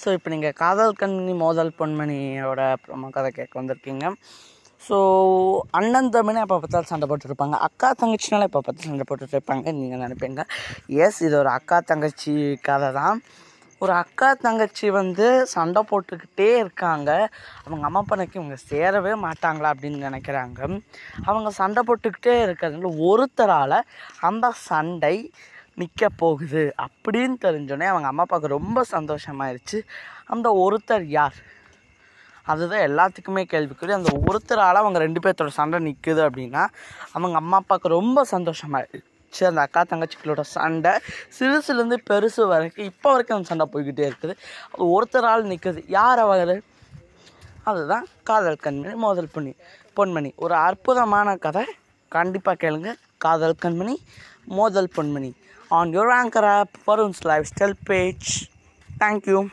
So இப்போ நீங்கள் காதல் கண்மணி மோதல் பொன்மணியோட ப்ரொமோ கதை கேட்க வந்திருக்கீங்க. ஸோ அண்ணன் தம்பினா எப்போ பார்த்தாலும் சண்டை போட்டுருப்பாங்க. அக்கா தங்கச்சினால எப்போ பார்த்தாலும் சண்டை போட்டுட்ருப்பாங்க நீங்கள் நினைப்பீங்க. எஸ் இது ஒரு அக்கா தங்கச்சி கதை தான். ஒரு அக்கா தங்கச்சி வந்து சண்டை போட்டுக்கிட்டே இருக்காங்க. அவங்க அம்மா அப்பனுக்கு இவங்க சேரவே மாட்டாங்களா அப்படின்னு நினைக்கிறாங்க. அவங்க சண்டை போட்டுக்கிட்டே இருக்கிறதுனால ஒருத்தரால் அந்த சண்டை நிற்க போகுது அப்படின்னு தெரிஞ்சோடனே அவங்க அம்மா அப்பாவுக்கு ரொம்ப சந்தோஷமாயிருச்சு. அந்த ஒருத்தர் யார்? அதுதான் எல்லாத்துக்குமே கேள்விக்குரிய அந்த ஒருத்தரால் அவங்க ரெண்டு பேர்த்தோட சண்டை நிற்குது அப்படின்னா அவங்க அம்மா அப்பாவுக்கு ரொம்ப சந்தோஷமாயிருச்சு. அந்த அக்கா தங்கச்சிகளோட சண்டை சிறுசுலேருந்து பெருசு வரைக்கும் இப்போ வரைக்கும் அந்த சண்டை போய்கிட்டே இருக்குது. அது ஒருத்தரால் நிற்குது யார் அவர்? அதுதான் காதல் கண்மணி மோதல் பொன்னி பொன்மணி. ஒரு அற்புதமான கதை. கண்டிப்பாக கேளுங்க. காதல் கண்மணி Modal Panmani on your Anchor app, for Varun's Lifestyle page. Thank you.